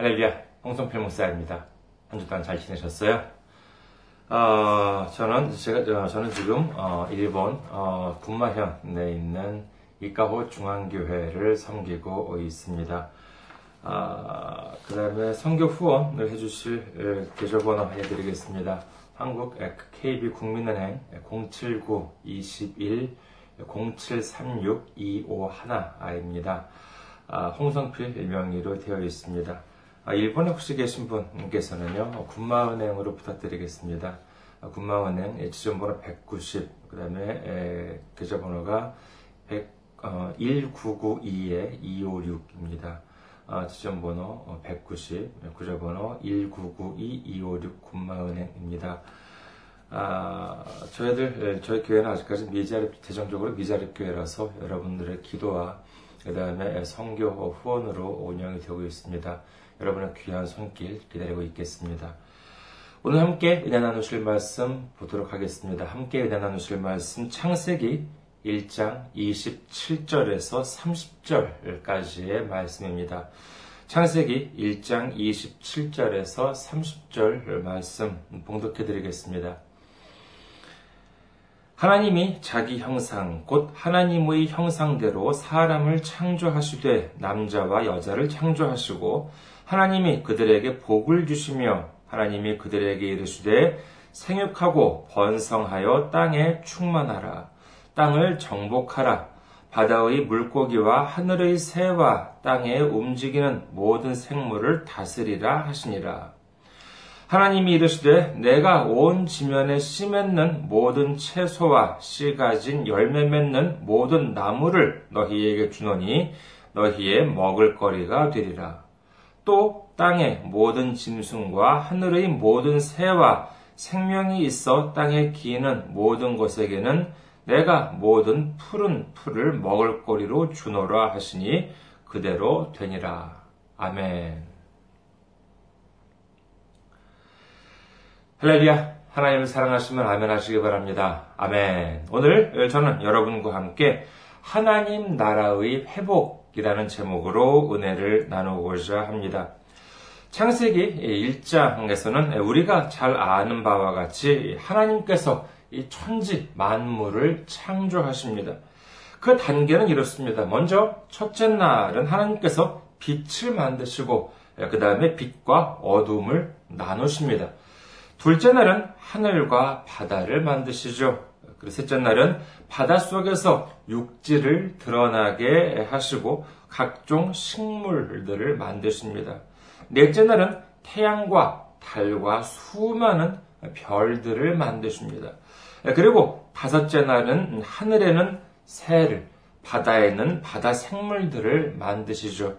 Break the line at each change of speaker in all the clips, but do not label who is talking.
할렐루야, 홍성필 목사입니다. 한 주 동안 잘 지내셨어요? 어, 저는, 제가, 저는 지금, 어, 일본, 어, 군마현 내 있는 이카호 중앙교회를 섬기고 있습니다. 아, 그 다음에 선교 후원을 해주실 계좌번호 해드리겠습니다. 한국 KB 국민은행 079-21 0736-251입니다. 아, 홍성필 일명의로 되어 있습니다. 아, 일본에 혹시 계신 분께서는요, 군마은행으로 부탁드리겠습니다. 아, 군마은행 지점번호 190, 그 다음에 계좌번호가 19922-256입니다. 어, 지점번호 190, 구좌번호 1992256 군마은행입니다. 아, 저희들, 저희 교회는 아직까지 미자립, 재정적으로 미자립 교회라서 여러분들의 기도와 그 다음에 성교 후원으로 운영이 되고 있습니다. 여러분의 귀한 손길 기다리고 있겠습니다. 오늘 함께 은혜 나누실 말씀 보도록 하겠습니다. 함께 은혜 나누실 말씀 창세기 1장 27절에서 30절까지의 말씀입니다. 창세기 1장 27절에서 30절 말씀 봉독해 드리겠습니다. 하나님이 자기 형상, 곧 하나님의 형상대로 사람을 창조하시되 남자와 여자를 창조하시고 하나님이 그들에게 복을 주시며 하나님이 그들에게 이르시되 생육하고 번성하여 땅에 충만하라. 땅을 정복하라. 바다의 물고기와 하늘의 새와 땅에 움직이는 모든 생물을 다스리라 하시니라. 하나님이 이르시되 내가 온 지면에 씨 맺는 모든 채소와 씨 가진 열매 맺는 모든 나무를 너희에게 주노니 너희의 먹을 거리가 되리라. 또 땅의 모든 짐승과 하늘의 모든 새와 생명이 있어 땅에 기는 모든 것에게는 내가 모든 푸른 풀을 먹을 거리로 주노라 하시니 그대로 되니라. 아멘. 할렐루야. 하나님을 사랑하시면 아멘 하시기 바랍니다. 아멘. 오늘 저는 여러분과 함께 하나님 나라의 회복 이라는 제목으로 은혜를 나누고자 합니다. 창세기 1장에서는 우리가 잘 아는 바와 같이 하나님께서 이 천지 만물을 창조하십니다. 그 단계는 이렇습니다. 먼저 첫째 날은 하나님께서 빛을 만드시고 그 다음에 빛과 어둠을 나누십니다. 둘째 날은 하늘과 바다를 만드시죠. 그리고 셋째 날은 바닷속에서 육지를 드러나게 하시고 각종 식물들을 만드십니다. 넷째 날은 태양과 달과 수많은 별들을 만드십니다. 그리고 다섯째 날은 하늘에는 새를, 바다에는 바다 생물들을 만드시죠.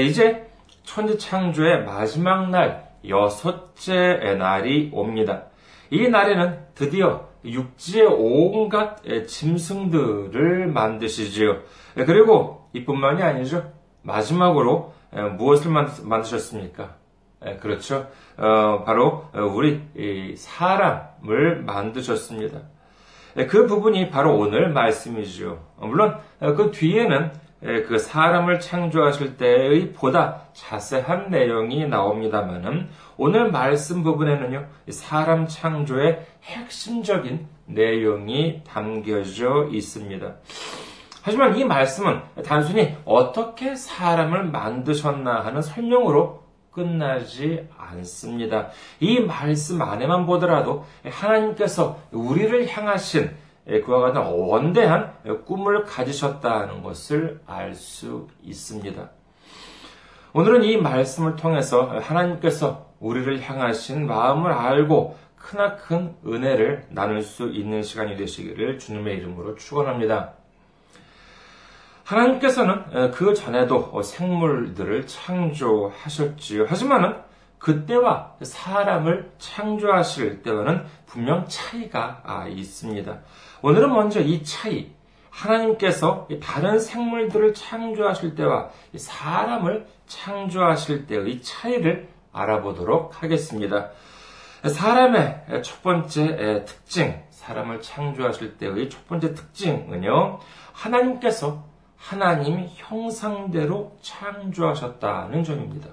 이제 천지 창조의 마지막 날, 여섯째 날이 옵니다. 이 날에는 드디어 육지의 온갖 짐승들을 만드시지요. 그리고 이뿐만이 아니죠. 마지막으로 무엇을 만드셨습니까? 그렇죠. 어, 바로 우리 사람을 만드셨습니다. 그 부분이 바로 오늘 말씀이죠. 물론 그 뒤에는 그 사람을 창조하실 때의 보다 자세한 내용이 나옵니다만은 오늘 말씀 부분에는요 사람 창조의 핵심적인 내용이 담겨져 있습니다. 하지만 이 말씀은 단순히 어떻게 사람을 만드셨나 하는 설명으로 끝나지 않습니다. 이 말씀 안에만 보더라도 하나님께서 우리를 향하신 그와 같은 원대한 꿈을 가지셨다는 것을 알 수 있습니다. 오늘은 이 말씀을 통해서 하나님께서 우리를 향하신 마음을 알고 크나큰 은혜를 나눌 수 있는 시간이 되시기를 주님의 이름으로 축원합니다. 하나님께서는 그 전에도 생물들을 창조하셨지요. 하지만은 그때와 사람을 창조하실 때와는 분명 차이가 아, 있습니다. 오늘은 먼저 이 차이, 하나님께서 다른 생물들을 창조하실 때와 사람을 창조하실 때의 차이를 알아보도록 하겠습니다. 사람의 첫 번째 특징, 사람을 창조하실 때의 첫 번째 특징은요, 하나님께서 하나님 형상대로 창조하셨다는 점입니다.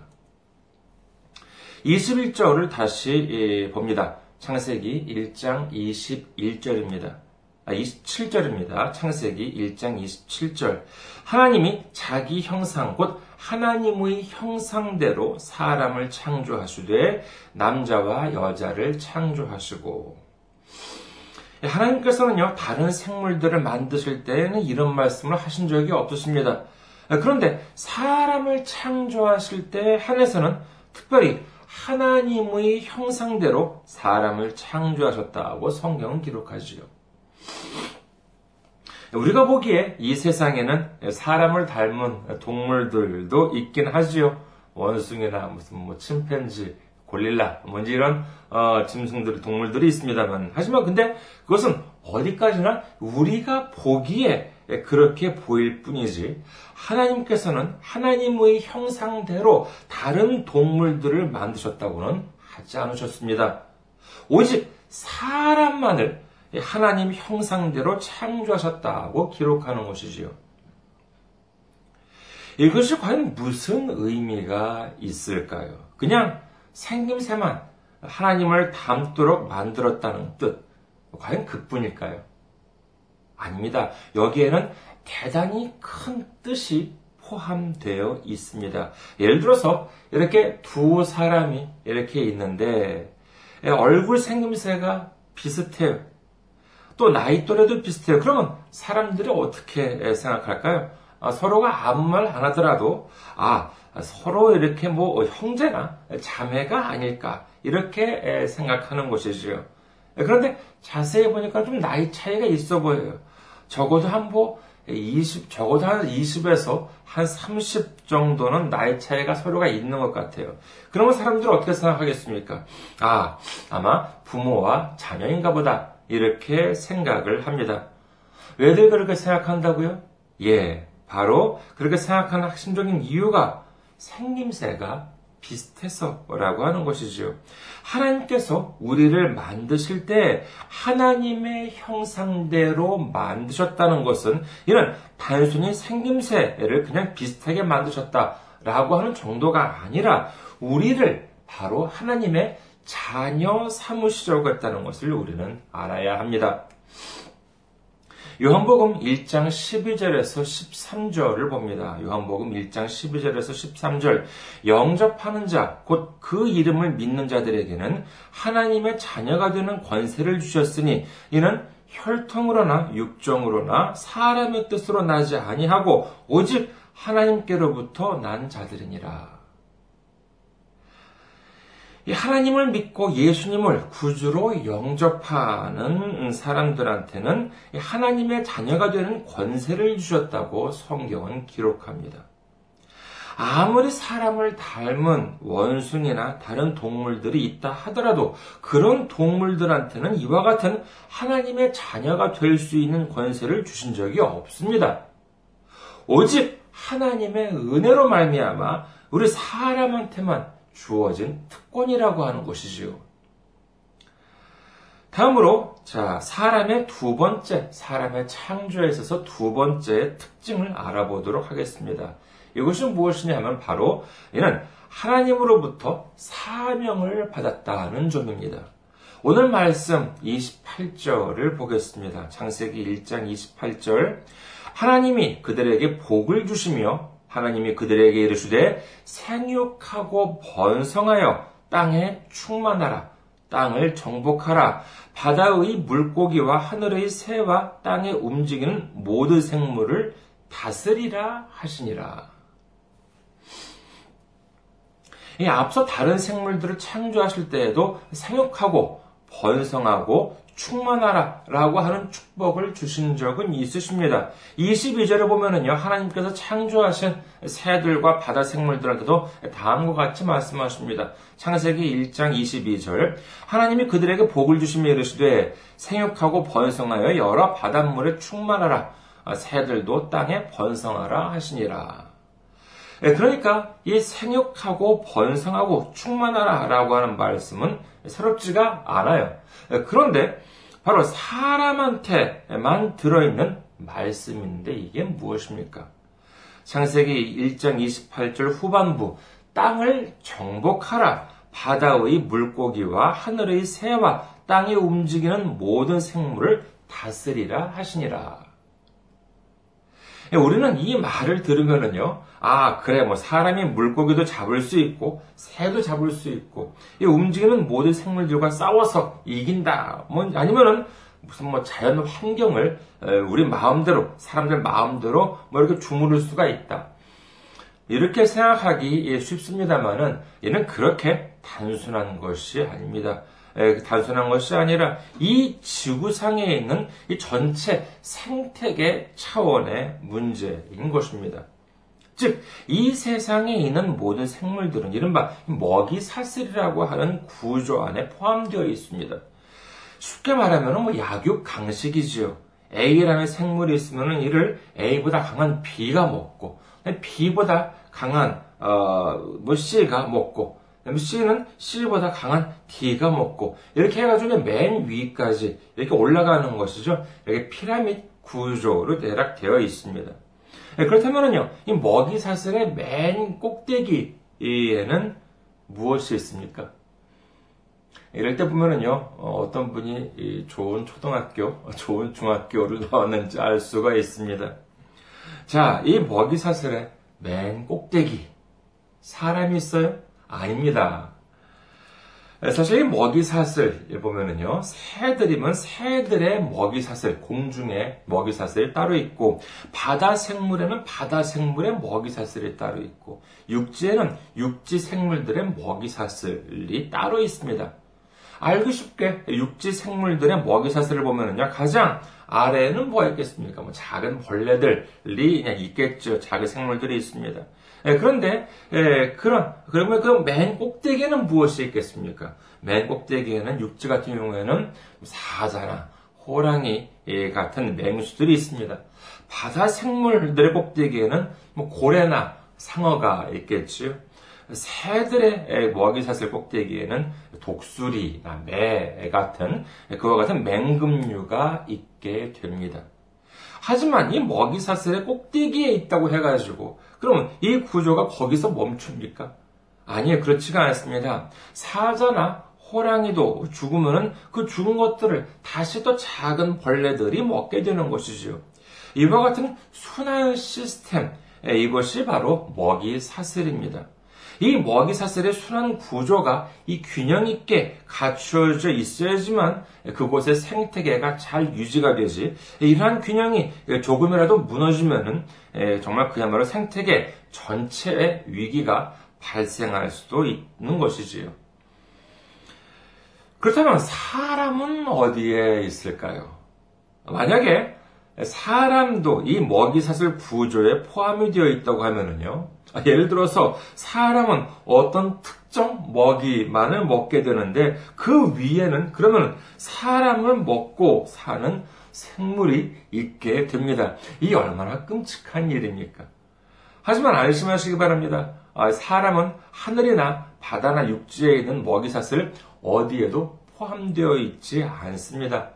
21절을 다시 예, 봅니다. 창세기 1장 21절입니다. 아, 27절입니다. 창세기 1장 27절. 하나님이 자기 형상, 곧 하나님의 형상대로 사람을 창조하시되 남자와 여자를 창조하시고 하나님께서는요, 다른 생물들을 만드실 때에는 이런 말씀을 하신 적이 없으십니다. 그런데 사람을 창조하실 때 한에서는 특별히 하나님의 형상대로 사람을 창조하셨다고 성경은 기록하지요. 우리가 보기에 이 세상에는 사람을 닮은 동물들도 있긴 하지요. 원숭이나 무슨 뭐 침팬지, 골릴라, 뭔지 이런 어, 짐승들, 동물들이 있습니다만 하지만 근데 그것은 어디까지나 우리가 보기에 그렇게 보일 뿐이지 하나님께서는 하나님의 형상대로 다른 동물들을 만드셨다고는 하지 않으셨습니다. 오직 사람만을 하나님 형상대로 창조하셨다고 기록하는 것이지요. 이것이 과연 무슨 의미가 있을까요? 그냥 생김새만 하나님을 닮도록 만들었다는 뜻. 과연 그뿐일까요? 아닙니다. 여기에는 대단히 큰 뜻이 포함되어 있습니다. 예를 들어서 이렇게 두 사람이 이렇게 있는데 얼굴 생김새가 비슷해요. 또 나이 또래도 비슷해요. 그러면 사람들이 어떻게 생각할까요? 아, 서로가 아무 말 안 하더라도 아 서로 이렇게 뭐 형제나 자매가 아닐까 이렇게 생각하는 것이지요. 그런데 자세히 보니까 좀 나이 차이가 있어 보여요. 적어도 한뭐 20, 적어도 한 20에서 한 30 정도는 나이 차이가 서로가 있는 것 같아요. 그러면 사람들은 어떻게 생각하겠습니까? 아, 아마 부모와 자녀인가 보다. 이렇게 생각을 합니다. 왜들 그렇게 생각한다고요? 예, 바로 그렇게 생각하는 핵심적인 이유가 생김새가 비슷해서라고 하는 것이지요. 하나님께서 우리를 만드실 때 하나님의 형상대로 만드셨다는 것은 이는 단순히 생김새를 그냥 비슷하게 만드셨다라고 하는 정도가 아니라 우리를 바로 하나님의 자녀 삼으시려고 했다는 것을 우리는 알아야 합니다. 요한복음 1장 12절에서 13절을 봅니다. 요한복음 1장 12절에서 13절. 영접하는 자, 곧 그 이름을 믿는 자들에게는 하나님의 자녀가 되는 권세를 주셨으니 이는 혈통으로나 육정으로나 사람의 뜻으로 나지 아니하고 오직 하나님께로부터 난 자들이니라. 하나님을 믿고 예수님을 구주로 영접하는 사람들한테는 하나님의 자녀가 되는 권세를 주셨다고 성경은 기록합니다. 아무리 사람을 닮은 원숭이나 다른 동물들이 있다 하더라도 그런 동물들한테는 이와 같은 하나님의 자녀가 될 수 있는 권세를 주신 적이 없습니다. 오직 하나님의 은혜로 말미암아 우리 사람한테만 주어진 특권이라고 하는 것이지요. 다음으로 자 사람의 두 번째 사람의 창조에 있어서 두 번째 특징을 알아보도록 하겠습니다. 이것은 무엇이냐 하면 바로 이는 하나님으로부터 사명을 받았다는 점입니다. 오늘 말씀 28절을 보겠습니다. 창세기 1장 28절 하나님이 그들에게 복을 주시며 하나님이 그들에게 이르시되 생육하고 번성하여 땅에 충만하라. 땅을 정복하라. 바다의 물고기와 하늘의 새와 땅에 움직이는 모든 생물을 다스리라 하시니라. 이 앞서 다른 생물들을 창조하실 때에도 생육하고 번성하고 충만하라 라고 하는 축복을 주신 적은 있으십니다. 22절에 보면은요, 하나님께서 창조하신 새들과 바다 생물들한테도 다음과 같이 말씀하십니다. 창세기 1장 22절. 하나님이 그들에게 복을 주시며 이르시되 생육하고 번성하여 여러 바닷물에 충만하라. 새들도 땅에 번성하라 하시니라. 예, 그러니까 이 생육하고 번성하고 충만하라 라고 하는 말씀은 새롭지가 않아요. 예, 그런데 바로 사람한테만 들어있는 말씀인데 이게 무엇입니까? 창세기 1장 28절 후반부 땅을 정복하라 바다의 물고기와 하늘의 새와 땅에 움직이는 모든 생물을 다스리라 하시니라. 예, 우리는 이 말을 들으면은요, 아, 그래, 뭐, 사람이 물고기도 잡을 수 있고, 새도 잡을 수 있고, 이 움직이는 모든 생물들과 싸워서 이긴다. 뭐, 아니면은, 무슨 뭐 자연 환경을 우리 마음대로, 사람들 마음대로 뭐 이렇게 주무를 수가 있다. 이렇게 생각하기 쉽습니다만은, 얘는 그렇게 단순한 것이 아닙니다. 단순한 것이 아니라 이 지구상에 있는 이 전체 생태계 차원의 문제인 것입니다. 즉, 이 세상에 있는 모든 생물들은 이른바 먹이 사슬이라고 하는 구조 안에 포함되어 있습니다. 쉽게 말하면 뭐 약육 강식이지요. A라는 생물이 있으면 이를 A보다 강한 B가 먹고, B보다 강한 어, 뭐 C가 먹고, C는 C보다 강한 D가 먹고 이렇게 해가지고 맨 위까지 이렇게 올라가는 것이죠. 이렇게 피라미드 구조로 대략 되어 있습니다. 네, 그렇다면요, 이 먹이 사슬의 맨 꼭대기에는 무엇이 있습니까? 이럴 때 보면은요, 어, 떤 분이 좋은 초등학교, 좋은 중학교를 나왔는지 알 수가 있습니다. 자, 이 먹이 사슬의 맨 꼭대기, 사람이 있어요? 아닙니다. 사실 이 먹이사슬 보면은요, 새들이면 새들의 먹이사슬, 공중에 먹이사슬이 따로 있고, 바다 생물에는 바다 생물의 먹이사슬이 따로 있고, 육지에는 육지 생물들의 먹이사슬이 따로 있습니다. 알기 쉽게 육지 생물들의 먹이사슬을 보면은요, 가장 아래에는 뭐가 있겠습니까? 뭐 작은 벌레들이 있겠죠. 작은 생물들이 있습니다. 예, 그런데 예, 그런 그러면 그 맨 꼭대기에는 무엇이 있겠습니까? 맨 꼭대기에는 육지 같은 경우에는 사자나 호랑이 예, 같은 맹수들이 있습니다. 바다 생물들의 꼭대기에는 뭐 고래나 상어가 있겠지요. 새들의 먹이사슬 꼭대기에는 독수리나 매 같은 그와 같은 맹금류가 있게 됩니다. 하지만 이 먹이 사슬의 꼭대기에 있다고 해가지고 그러면 이 구조가 거기서 멈춥니까? 아니요, 그렇지가 않습니다. 사자나 호랑이도 죽으면 그 죽은 것들을 다시 또 작은 벌레들이 먹게 되는 것이지요. 이와 같은 순환 시스템, 이것이 바로 먹이 사슬입니다. 이 먹이 사슬의 순환 구조가 이 균형 있게 갖추어져 있어야지만 그곳의 생태계가 잘 유지가 되지 이러한 균형이 조금이라도 무너지면은 정말 그야말로 생태계 전체의 위기가 발생할 수도 있는 것이지요. 그렇다면 사람은 어디에 있을까요? 만약에 사람도 이 먹이사슬 구조에 포함이 되어 있다고 하면은요, 아, 예를 들어서 사람은 어떤 특정 먹이만을 먹게 되는데 그 위에는 그러면 사람을 먹고 사는 생물이 있게 됩니다. 이 얼마나 끔찍한 일입니까? 하지만 안심하시기 바랍니다. 아, 사람은 하늘이나 바다나 육지에 있는 먹이사슬 어디에도 포함되어 있지 않습니다.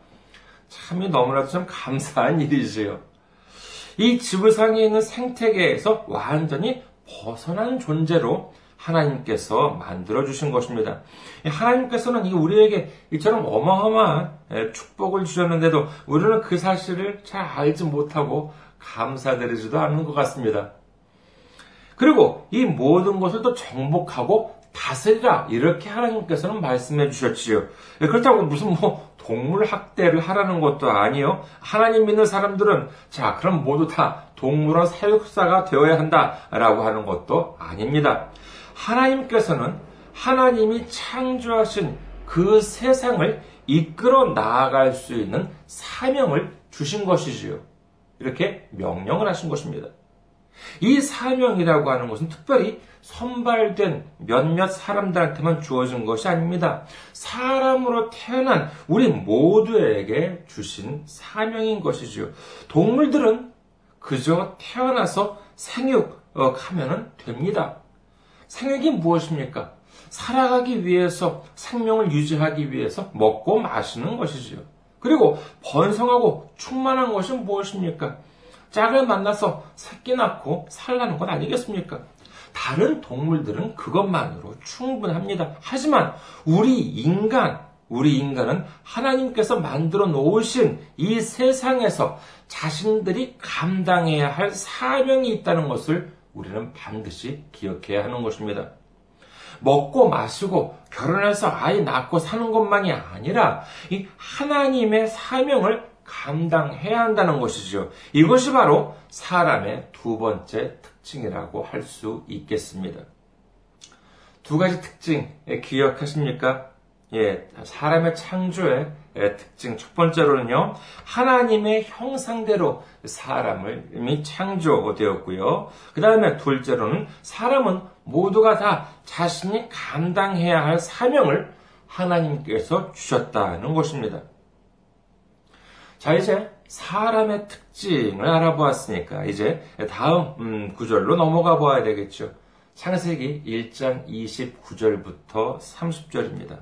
참이 너무나도 참 감사한 일이지요. 이 지구상에 있는 생태계에서 완전히 벗어난 존재로 하나님께서 만들어 주신 것입니다. 하나님께서는 우리에게 이처럼 어마어마한 축복을 주셨는데도 우리는 그 사실을 잘 알지 못하고 감사드리지도 않는 것 같습니다. 그리고 이 모든 것을 또 정복하고 다스리라 이렇게 하나님께서는 말씀해 주셨지요. 그렇다고 무슨 뭐 동물 학대를 하라는 것도 아니요. 하나님 믿는 사람들은 자 그럼 모두 다 동물원 사육사가 되어야 한다라고 하는 것도 아닙니다. 하나님께서는 하나님이 창조하신 그 세상을 이끌어 나아갈 수 있는 사명을 주신 것이지요. 이렇게 명령을 하신 것입니다. 이 사명이라고 하는 것은 특별히 선발된 몇몇 사람들한테만 주어진 것이 아닙니다. 사람으로 태어난 우리 모두에게 주신 사명인 것이지요. 동물들은 그저 태어나서 생육하면 됩니다. 생육이 무엇입니까? 살아가기 위해서, 생명을 유지하기 위해서 먹고 마시는 것이지요. 그리고 번성하고 충만한 것은 무엇입니까? 짝을 만나서 새끼 낳고 살라는 것 아니겠습니까? 다른 동물들은 그것만으로 충분합니다. 하지만 우리 인간, 우리 인간은 하나님께서 만들어 놓으신 이 세상에서 자신들이 감당해야 할 사명이 있다는 것을 우리는 반드시 기억해야 하는 것입니다. 먹고 마시고 결혼해서 아이 낳고 사는 것만이 아니라 이 하나님의 사명을 감당해야 한다는 것이죠. 이것이 바로 사람의 두 번째 특징이라고 할 수 있겠습니다. 두 가지 특징 기억하십니까? 예, 사람의 창조의 특징 첫 번째로는요, 하나님의 형상대로 사람을 이미 창조되었고요. 그 다음에 둘째로는 사람은 모두가 다 자신이 감당해야 할 사명을 하나님께서 주셨다는 것입니다. 자, 이제 사람의 특징을 알아보았으니까 이제 다음 음, 구절로 넘어가 보아야 되겠죠. 창세기 1장 29절부터 30절입니다.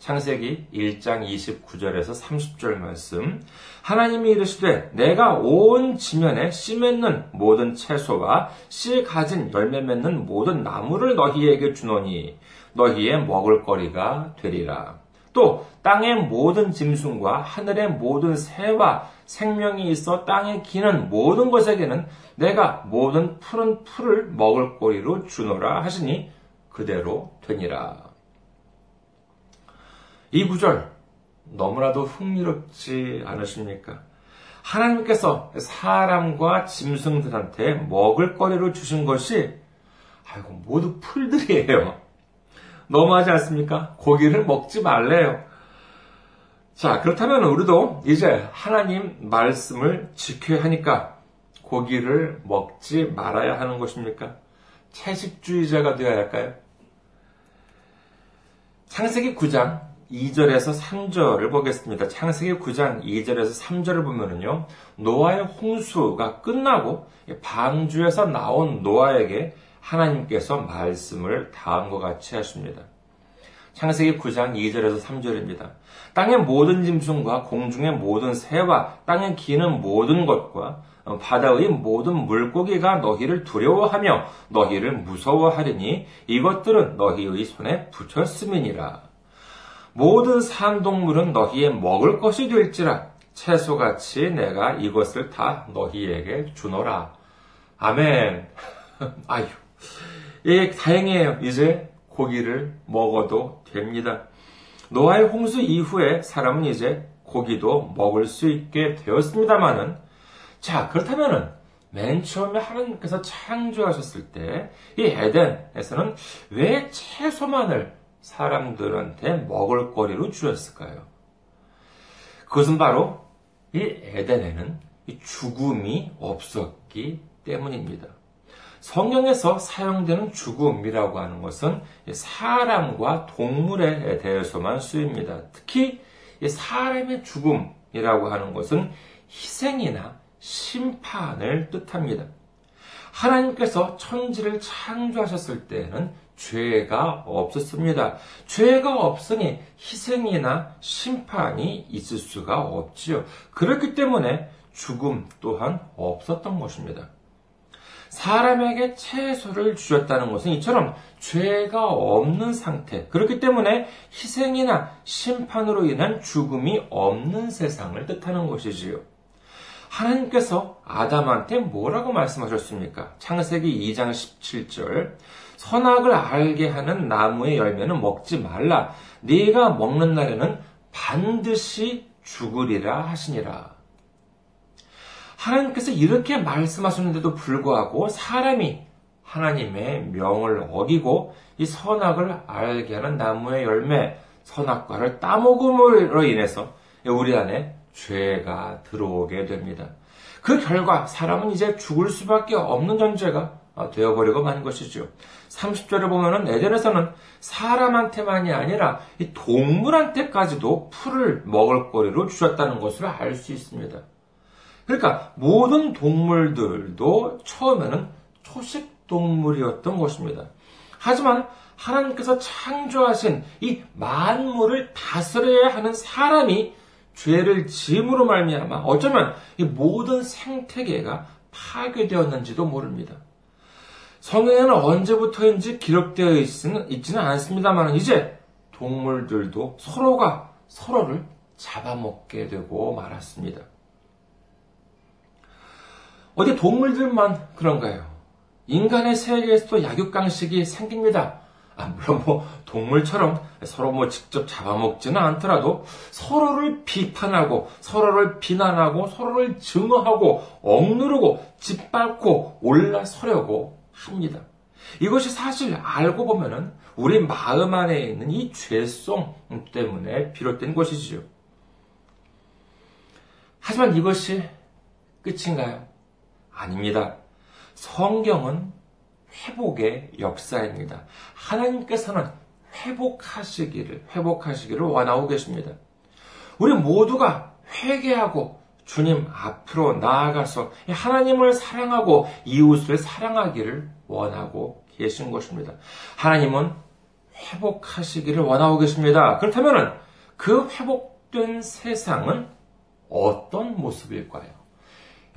창세기 1장 29절에서 30절 말씀. 하나님이 이르시되 내가 온 지면에 씨 맺는 모든 채소와 씨 가진 열매 맺는 모든 나무를 너희에게 주노니 너희의 먹을 거리가 되리라. 또 땅의 모든 짐승과 하늘의 모든 새와 생명이 있어 땅에 기는 모든 것에게는 내가 모든 푸른 풀을 먹을 거리로 주노라 하시니 그대로 되니라. 이 구절 너무나도 흥미롭지 않으십니까? 하나님께서 사람과 짐승들한테 먹을 거리로 주신 것이 아이고 모두 풀들이에요. 너무하지 않습니까? 고기를 먹지 말래요. 자, 그렇다면 우리도 이제 하나님 말씀을 지켜야 하니까 고기를 먹지 말아야 하는 것입니까? 채식주의자가 되어야 할까요? 창세기 9장 2절에서 3절을 보겠습니다. 창세기 9장 2절에서 3절을 보면은요, 노아의 홍수가 끝나고 방주에서 나온 노아에게 하나님께서 말씀을 다음과 같이 하십니다. 창세기 9장 2절에서 3절입니다. 땅의 모든 짐승과 공중의 모든 새와 땅에 기는 모든 것과 바다의 모든 물고기가 너희를 두려워하며 너희를 무서워하리니 이것들은 너희의 손에 붙였음이니라. 모든 산동물은 너희의 먹을 것이 될지라 채소같이 내가 이것을 다 너희에게 주노라. 아멘. 아유. 예, 다행이에요. 이제 고기를 먹어도 됩니다. 노아의 홍수 이후에 사람은 이제 고기도 먹을 수 있게 되었습니다만은, 자, 그렇다면은, 맨 처음에 하나님께서 창조하셨을 때, 이 에덴에서는 왜 채소만을 사람들한테 먹을 거리로 주었을까요? 그것은 바로 이 에덴에는 죽음이 없었기 때문입니다. 성경에서 사용되는 죽음이라고 하는 것은 사람과 동물에 대해서만 쓰입니다. 특히 사람의 죽음이라고 하는 것은 희생이나 심판을 뜻합니다. 하나님께서 천지를 창조하셨을 때에는 죄가 없었습니다. 죄가 없으니 희생이나 심판이 있을 수가 없지요. 그렇기 때문에 죽음 또한 없었던 것입니다. 사람에게 채소를 주셨다는 것은 이처럼 죄가 없는 상태, 그렇기 때문에 희생이나 심판으로 인한 죽음이 없는 세상을 뜻하는 것이지요. 하나님께서 아담한테 뭐라고 말씀하셨습니까? 창세기 2장 17절. 선악을 알게 하는 나무의 열매는 먹지 말라. 네가 먹는 날에는 반드시 죽으리라 하시니라. 하나님께서 이렇게 말씀하셨는데도 불구하고 사람이 하나님의 명을 어기고 이 선악을 알게 하는 나무의 열매, 선악과를 따먹음으로 인해서 우리 안에 죄가 들어오게 됩니다. 그 결과 사람은 이제 죽을 수밖에 없는 존재가 되어버리고 만 것이죠. 30절에 보면은 에덴에서는 사람한테만이 아니라 이 동물한테까지도 풀을 먹을 거리로 주셨다는 것을 알 수 있습니다. 그러니까 모든 동물들도 처음에는 초식 동물이었던 것입니다. 하지만 하나님께서 창조하신 이 만물을 다스려야 하는 사람이 죄를 지음으로 말미암아 어쩌면 이 모든 생태계가 파괴되었는지도 모릅니다. 성경에는 언제부터인지 기록되어 있지는, 있지는 않습니다만 이제 동물들도 서로가 서로를 잡아먹게 되고 말았습니다. 어디 동물들만 그런가요? 인간의 세계에서도 약육강식이 생깁니다. 아, 물론 뭐 동물처럼 서로 뭐 직접 잡아먹지는 않더라도 서로를 비판하고 서로를 비난하고 서로를 증오하고 억누르고 짓밟고 올라서려고 합니다. 이것이 사실 알고 보면은 우리 마음 안에 있는 이 죄성 때문에 비롯된 것이지요. 하지만 이것이 끝인가요? 아닙니다. 성경은 회복의 역사입니다. 하나님께서는 회복하시기를, 회복하시기를 원하고 계십니다. 우리 모두가 회개하고 주님 앞으로 나아가서 하나님을 사랑하고 이웃을 사랑하기를 원하고 계신 것입니다. 하나님은 회복하시기를 원하고 계십니다. 그렇다면 그 회복된 세상은 어떤 모습일까요?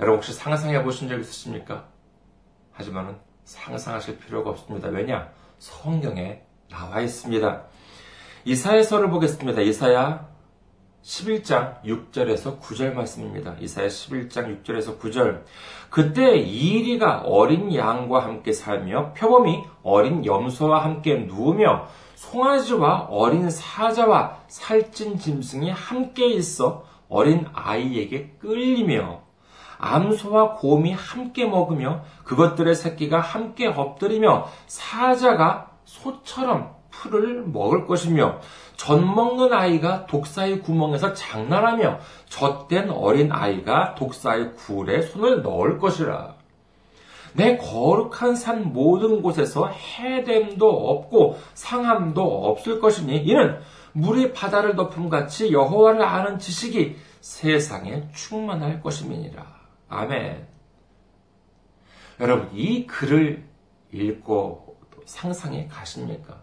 여러분 혹시 상상해 보신 적 있으십니까? 하지만은 상상하실 필요가 없습니다. 왜냐? 성경에 나와 있습니다. 이사야서를 보겠습니다. 이사야 11장 6절에서 9절 말씀입니다. 이사야 11장 6절에서 9절. 그때 이리가 어린 양과 함께 살며 표범이 어린 염소와 함께 누우며 송아지와 어린 사자와 살찐 짐승이 함께 있어 어린 아이에게 끌리며 암소와 곰이 함께 먹으며 그것들의 새끼가 함께 엎드리며 사자가 소처럼 풀을 먹을 것이며 젖 먹는 아이가 독사의 구멍에서 장난하며 젖된 어린 아이가 독사의 굴에 손을 넣을 것이라. 내 거룩한 산 모든 곳에서 해됨도 없고 상함도 없을 것이니 이는 물이 바다를 덮음 같이 여호와를 아는 지식이 세상에 충만할 것임이니라. 아멘. 여러분, 이 글을 읽고 상상해 가십니까?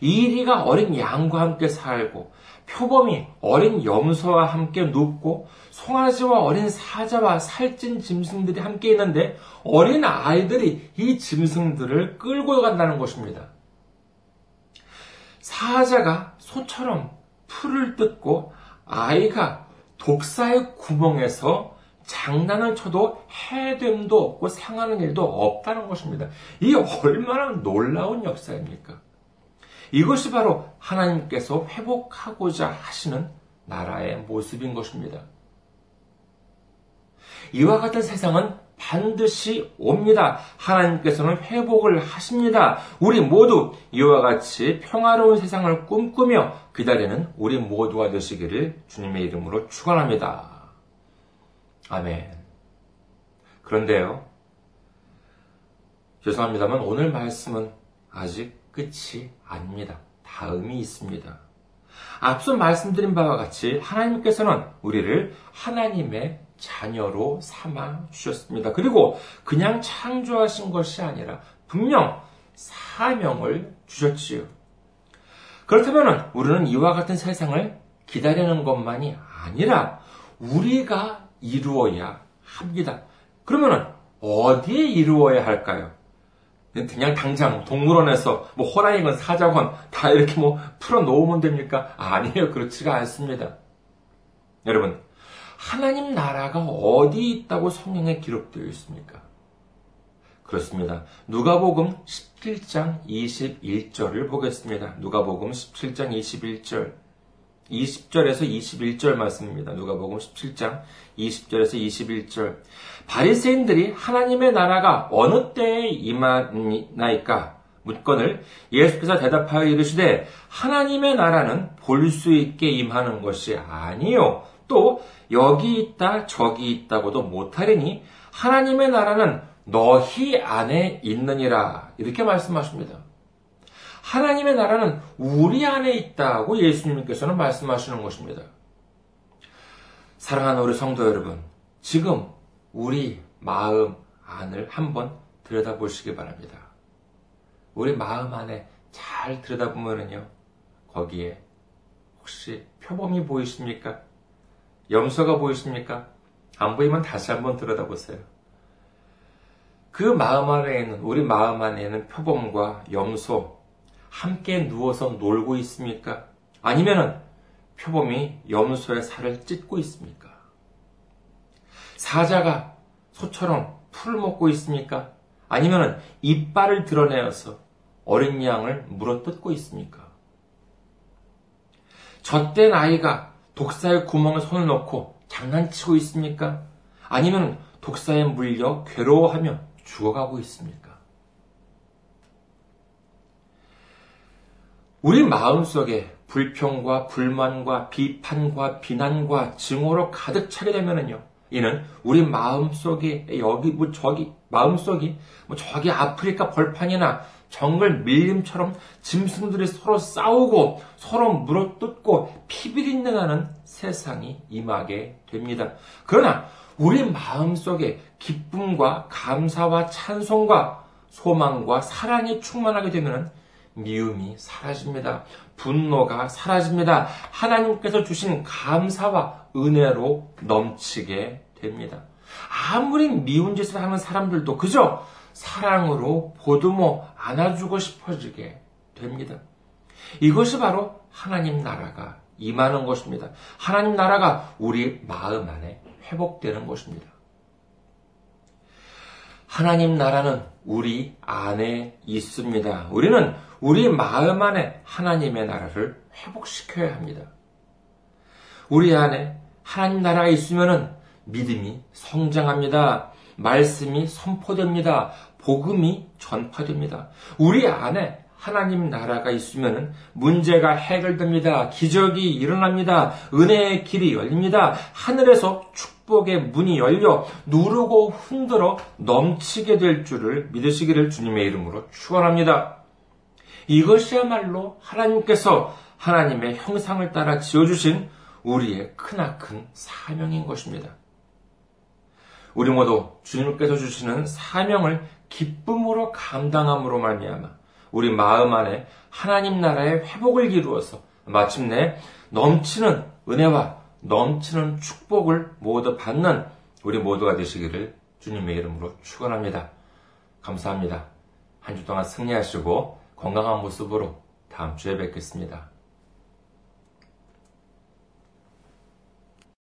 이리가 어린 양과 함께 살고 표범이 어린 염소와 함께 눕고 송아지와 어린 사자와 살찐 짐승들이 함께 있는데 어린 아이들이 이 짐승들을 끌고 간다는 것입니다. 사자가 소처럼 풀을 뜯고 아이가 독사의 구멍에서 장난을 쳐도 해됨도 없고 상하는 일도 없다는 것입니다. 이 얼마나 놀라운 역사입니까? 이것이 바로 하나님께서 회복하고자 하시는 나라의 모습인 것입니다. 이와 같은 세상은 반드시 옵니다. 하나님께서는 회복을 하십니다. 우리 모두 이와 같이 평화로운 세상을 꿈꾸며 기다리는 우리 모두가 되시기를 주님의 이름으로 축원합니다. 아멘. 그런데요. 죄송합니다만 오늘 말씀은 아직 끝이 아닙니다. 다음이 있습니다. 앞서 말씀드린 바와 같이 하나님께서는 우리를 하나님의 자녀로 삼아 주셨습니다. 그리고 그냥 창조하신 것이 아니라 분명 사명을 주셨지요. 그렇다면 우리는 이와 같은 세상을 기다리는 것만이 아니라 우리가 이루어야 합니다. 그러면 어디에 이루어야 할까요? 그냥 당장 동물원에서 뭐 호랑이건 사자건 다 이렇게 뭐 풀어 놓으면 됩니까? 아니에요. 그렇지가 않습니다. 여러분, 하나님 나라가 어디 있다고 성경에 기록되어 있습니까? 그렇습니다. 누가복음 17장 21절을 보겠습니다. 누가복음 17장 21절. 20절에서 21절 말씀입니다. 누가복음 17장 20절에서 21절. 바리새인들이 하나님의 나라가 어느 때에 임하나이까 묻건을 예수께서 대답하여 이르시되 하나님의 나라는 볼 수 있게 임하는 것이 아니요 또 여기 있다 저기 있다고도 못하리니 하나님의 나라는 너희 안에 있느니라 이렇게 말씀하십니다. 하나님의 나라는 우리 안에 있다고 예수님께서는 말씀하시는 것입니다. 사랑하는 우리 성도 여러분, 지금 우리 마음 안을 한번 들여다보시기 바랍니다. 우리 마음 안에 잘 들여다보면요, 거기에 혹시 표범이 보이십니까? 염소가 보이십니까? 안 보이면 다시 한번 들여다보세요. 그 마음 안에 있는, 우리 마음 안에 있는 표범과 염소, 함께 누워서 놀고 있습니까? 아니면은 표범이 염소의 살을 찢고 있습니까? 사자가 소처럼 풀을 먹고 있습니까? 아니면은 이빨을 드러내어서 어린 양을 물어뜯고 있습니까? 젖된 아이가 독사의 구멍에 손을 넣고 장난치고 있습니까? 아니면 독사에 물려 괴로워하며 죽어가고 있습니까? 우리 마음속에 불평과 불만과 비판과 비난과 증오로 가득 차게 되면은요. 이는 우리 마음속에 여기 뭐 저기 마음속이 뭐 저기 아프리카 벌판이나 정글 밀림처럼 짐승들이 서로 싸우고 서로 물어뜯고 피비린내 나는 세상이 임하게 됩니다. 그러나 우리 마음속에 기쁨과 감사와 찬송과 소망과 사랑이 충만하게 되면 미움이 사라집니다. 분노가 사라집니다. 하나님께서 주신 감사와 은혜로 넘치게 됩니다. 아무리 미운 짓을 하는 사람들도 그저 사랑으로 보듬어 안아주고 싶어지게 됩니다. 이것이 바로 하나님 나라가 임하는 것입니다. 하나님 나라가 우리 마음 안에 회복되는 것입니다. 하나님 나라는 우리 안에 있습니다. 우리는 우리 마음 안에 하나님의 나라를 회복시켜야 합니다. 우리 안에 하나님 나라가 있으면 믿음이 성장합니다. 말씀이 선포됩니다. 복음이 전파됩니다. 우리 안에 하나님 나라가 있으면 문제가 해결됩니다. 기적이 일어납니다. 은혜의 길이 열립니다. 하늘에서 축복의 문이 열려 누르고 흔들어 넘치게 될 줄을 믿으시기를 주님의 이름으로 축원합니다. 이것이야말로 하나님께서 하나님의 형상을 따라 지어주신 우리의 크나큰 사명인 것입니다. 우리 모두 주님께서 주시는 사명을 기쁨으로 감당함으로 말미암아 우리 마음 안에 하나님 나라의 회복을 이루어서 마침내 넘치는 은혜와 넘치는 축복을 모두 받는 우리 모두가 되시기를 주님의 이름으로 축원합니다. 감사합니다. 한 주 동안 승리하시고 건강한 모습으로 다음 주에 뵙겠습니다.